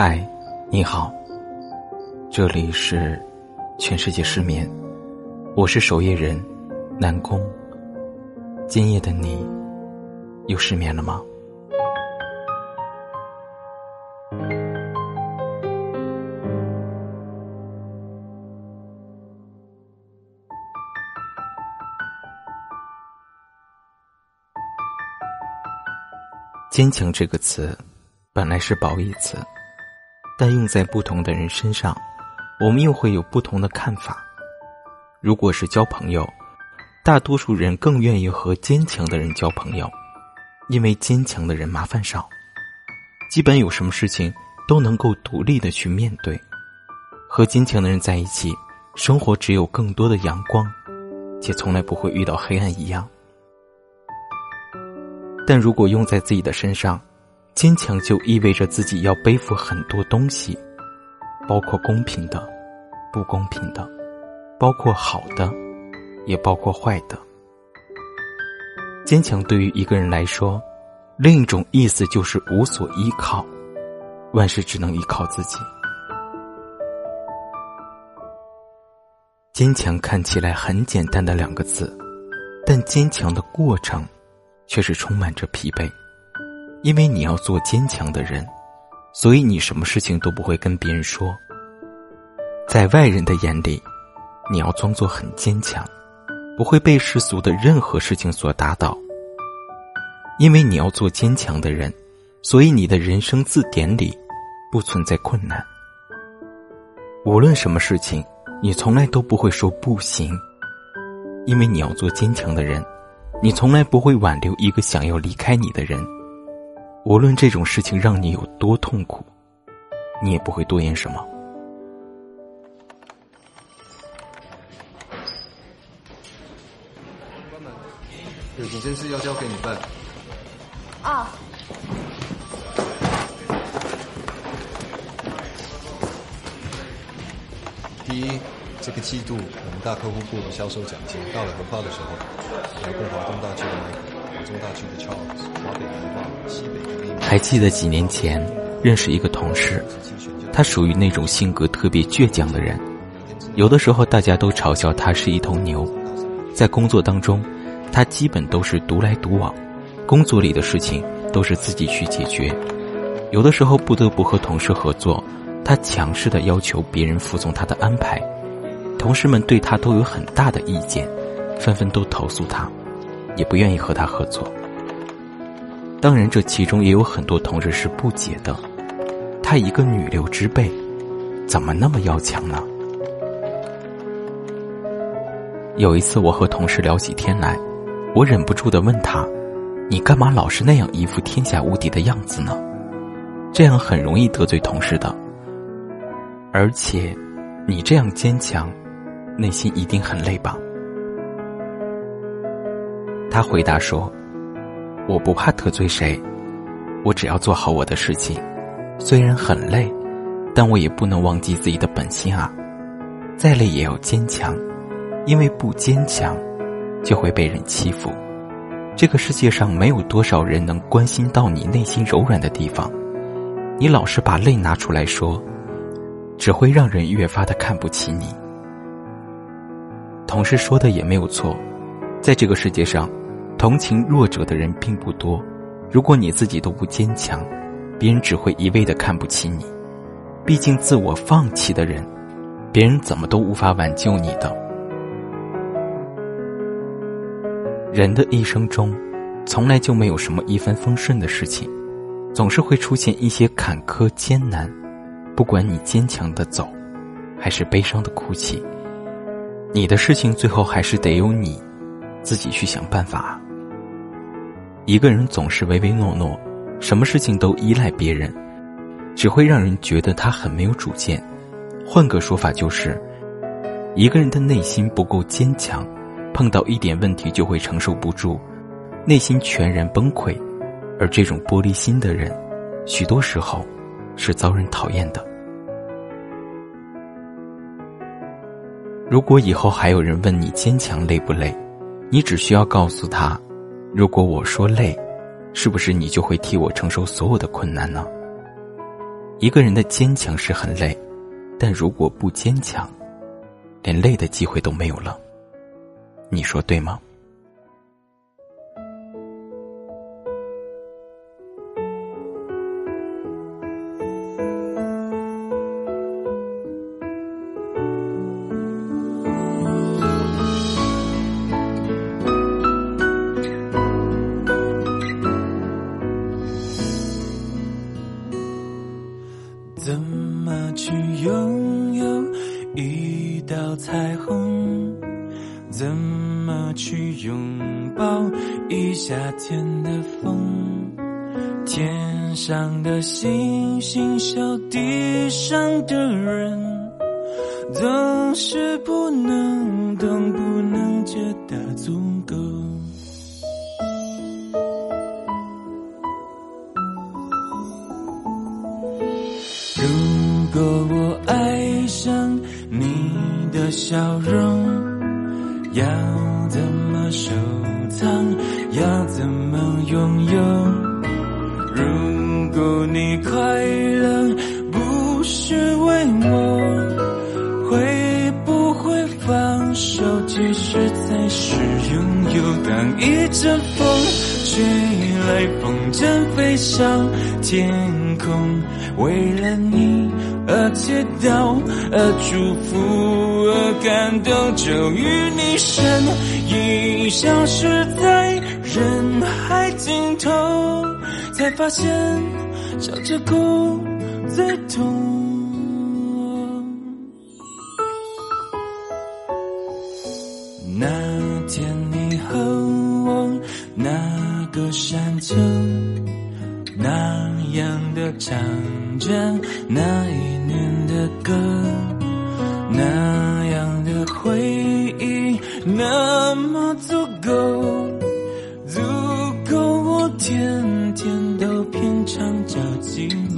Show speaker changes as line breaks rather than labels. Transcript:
嗨，你好，这里是全世界失眠，我是守夜人南宫。今夜的你又失眠了吗？坚强这个词本来是褒义词。但用在不同的人身上，我们又会有不同的看法。如果是交朋友，大多数人更愿意和坚强的人交朋友，因为坚强的人麻烦少，基本有什么事情都能够独立的去面对。和坚强的人在一起，生活只有更多的阳光，且从来不会遇到黑暗一样。但如果用在自己的身上，坚强就意味着自己要背负很多东西，包括公平的、不公平的，包括好的，也包括坏的。坚强对于一个人来说，另一种意思就是无所依靠，万事只能依靠自己。坚强看起来很简单的两个字，但坚强的过程，却是充满着疲惫。因为你要做坚强的人，所以你什么事情都不会跟别人说。在外人的眼里，你要装作很坚强，不会被世俗的任何事情所打倒。因为你要做坚强的人，所以你的人生字典里不存在困难。无论什么事情，你从来都不会说不行，因为你要做坚强的人，你从来不会挽留一个想要离开你的人。无论这种事情让你有多痛苦，你也不会多言什么。
有几件事要交给你办。
啊。
第一，这个季度我们大客户部的销售奖金到了核发的时候，要跟华东大区的
还记得几年前认识一个同事，他属于那种性格特别倔强的人，有的时候大家都嘲笑他是一头牛。在工作当中，他基本都是独来独往，工作里的事情都是自己去解决。有的时候不得不和同事合作，他强势的要求别人服从他的安排，同事们对他都有很大的意见，纷纷都投诉他，也不愿意和他合作。当然，这其中也有很多同事是不解的。她一个女流之辈，怎么那么要强呢？有一次，我和同事聊起天来，我忍不住的问他：“你干嘛老是那样一副天下无敌的样子呢？这样很容易得罪同事的。而且，你这样坚强，内心一定很累吧？”他回答说。我不怕得罪谁，我只要做好我的事情，虽然很累，但我也不能忘记自己的本心啊！再累也要坚强，因为不坚强，就会被人欺负。这个世界上没有多少人能关心到你内心柔软的地方，你老是把泪拿出来说，只会让人越发的看不起你。同事说的也没有错，在这个世界上。同情弱者的人并不多，如果你自己都不坚强，别人只会一味的看不起你。毕竟自我放弃的人，别人怎么都无法挽救你的。人的一生中，从来就没有什么一帆风顺的事情，总是会出现一些坎坷艰难。不管你坚强的走，还是悲伤的哭泣，你的事情最后还是得由你自己去想办法。一个人总是唯唯诺诺，什么事情都依赖别人，只会让人觉得他很没有主见。换个说法就是，一个人的内心不够坚强，碰到一点问题就会承受不住，内心全然崩溃。而这种玻璃心的人，许多时候是遭人讨厌的。如果以后还有人问你坚强累不累，你只需要告诉他。如果我说累，是不是你就会替我承受所有的困难呢？一个人的坚强是很累，但如果不坚强，连累的机会都没有了。你说对吗？
一道彩虹？怎么去拥抱一夏天的风？天上的星星，笑地上的人，总是不能懂，不能觉得足够。如果我笑容，要怎么收藏？要怎么拥有？如果你快乐不是为我，会不会放手？即使再是拥有，当一阵风吹来，风筝飞上天空，为了你而祈祷，而祝福，而感动，终于你身影消失在人海尽头，才发现笑着哭最痛。那天你和我那个山丘，那样的唱着那一的歌那样的回忆那么足够足够我天天都品尝着寂寞。